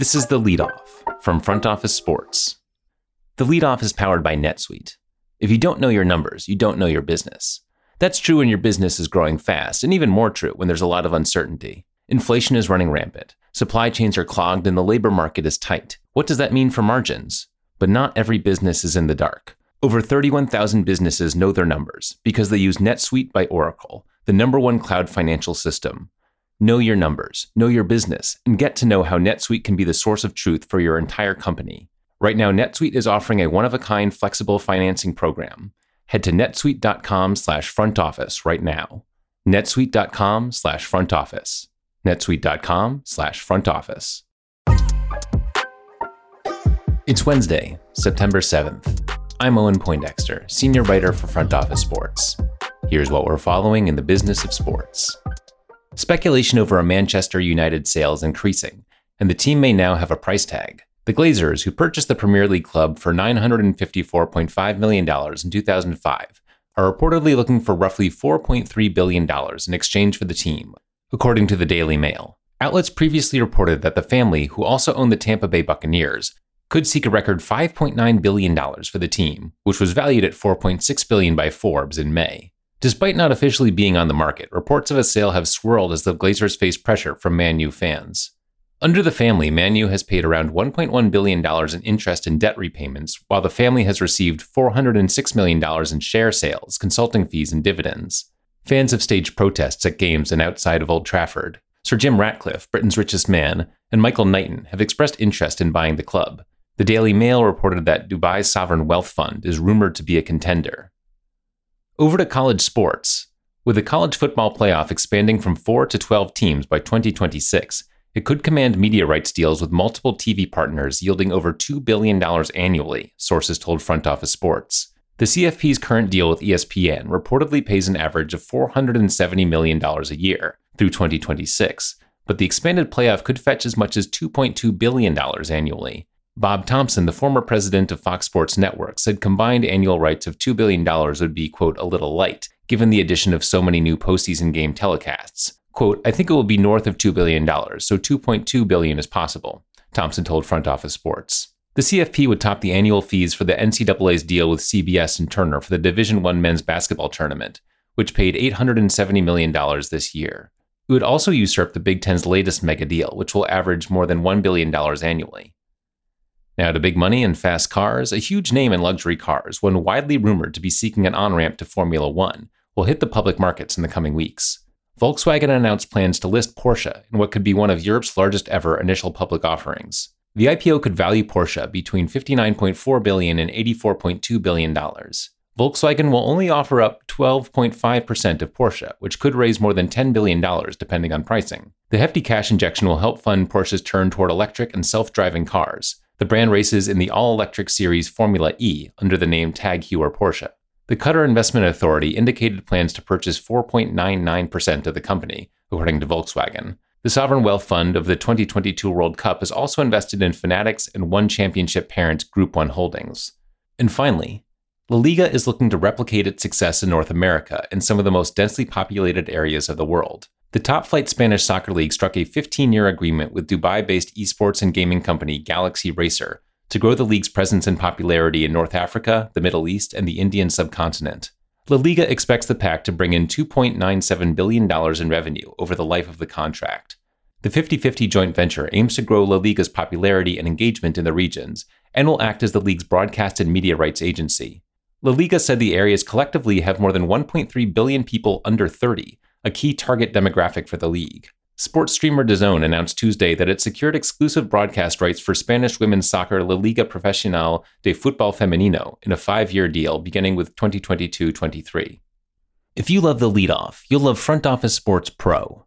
This is the leadoff from Front Office Sports. The leadoff is powered by NetSuite. If you don't know your numbers, you don't know your business. That's true when your business is growing fast, and even more true when there's a lot of uncertainty. Inflation is running rampant, supply chains are clogged, and the labor market is tight. What does that mean for margins? But not every business is in the dark. Over 31,000 businesses know their numbers because they use NetSuite by Oracle, the number one cloud financial system. Know your numbers, know your business, and get to know how NetSuite can be the source of truth for your entire company. Right now, NetSuite is offering a one-of-a-kind flexible financing program. Head to netsuite.com slash front office right now. netsuite.com slash front office. netsuite.com slash front office. It's Wednesday, September 7th. I'm Owen Poindexter, senior writer for Front Office Sports. Here's what we're following in the business of sports. Speculation over a Manchester United sale is increasing, and the team may now have a price tag. The Glazers, who purchased the Premier League club for $954.5 million in 2005, are reportedly looking for roughly $4.3 billion in exchange for the team, according to the Daily Mail. Outlets previously reported that the family, who also owned the Tampa Bay Buccaneers, could seek a record $5.9 billion for the team, which was valued at 4.6 billion by Forbes in May. Despite not officially being on the market, reports of a sale have swirled as the Glazers face pressure from Man U fans. Under the family, Man U has paid around $1.1 billion in interest and debt repayments, while the family has received $406 million in share sales, consulting fees, and dividends. Fans have staged protests at games and outside of Old Trafford. Sir Jim Ratcliffe, Britain's richest man, and Michael Knighton have expressed interest in buying the club. The Daily Mail reported that Dubai's sovereign wealth fund is rumored to be a contender. Over to college sports. With the college football playoff expanding from 4 to 12 teams by 2026, it could command media rights deals with multiple TV partners yielding over $2 billion annually, sources told Front Office Sports. The CFP's current deal with ESPN reportedly pays an average of $470 million a year through 2026, but the expanded playoff could fetch as much as $2.2 billion annually. Bob Thompson, the former president of Fox Sports Network, said combined annual rights of $2 billion would be, quote, a little light, given the addition of so many new postseason game telecasts. Quote, I think it will be north of $2 billion, so 2.2 billion is possible, Thompson told Front Office Sports. The CFP would top the annual fees for the NCAA's deal with CBS and Turner for the Division I men's basketball tournament, which paid $870 million this year. It would also usurp the Big Ten's latest mega deal, which will average more than $1 billion annually. Now, to big money and fast cars, a huge name in luxury cars, one widely rumored to be seeking an on ramp to Formula One, will hit the public markets in the coming weeks. Volkswagen announced plans to list Porsche in what could be one of Europe's largest ever initial public offerings. The IPO could value Porsche between 59.4 billion and 84.2 billion dollars. Volkswagen will only offer up 12.5% of Porsche, which could raise more than $10 billion depending on pricing. The hefty cash injection will help fund Porsche's turn toward electric and self driving cars, the brand races in the all electric series Formula E under the name Tag Heuer Porsche. The Qatar Investment Authority indicated plans to purchase 4.99% of the company, according to Volkswagen. The sovereign wealth fund of the 2022 World Cup is also invested in Fanatics and one championship parent Group 1 Holdings. And finally, La Liga is looking to replicate its success in North America in some of the most densely populated areas of the world. The top flight Spanish soccer league struck a 15 year agreement with Dubai based esports and gaming company Galaxy Racer to grow the league's presence and popularity in North Africa, the Middle East, and the Indian subcontinent. La Liga expects the pact to bring in $2.97 billion in revenue over the life of the contract. The 50 50 joint venture aims to grow La Liga's popularity and engagement in the regions and will act as the league's broadcast and media rights agency. La Liga said the areas collectively have more than 1.3 billion people under 30, a key target demographic for the league. Sports streamer DAZN announced Tuesday that it secured exclusive broadcast rights for Spanish women's soccer La Liga Profesional de Fútbol Femenino in a five year deal beginning with 2022 23. If you love the leadoff, you'll love Front Office Sports Pro.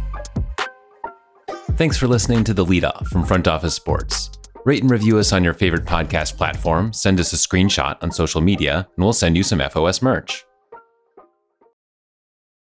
Thanks for listening to The Leadoff from Front Office Sports. Rate and review us on your favorite podcast platform, send us a screenshot on social media, and we'll send you some FOS merch.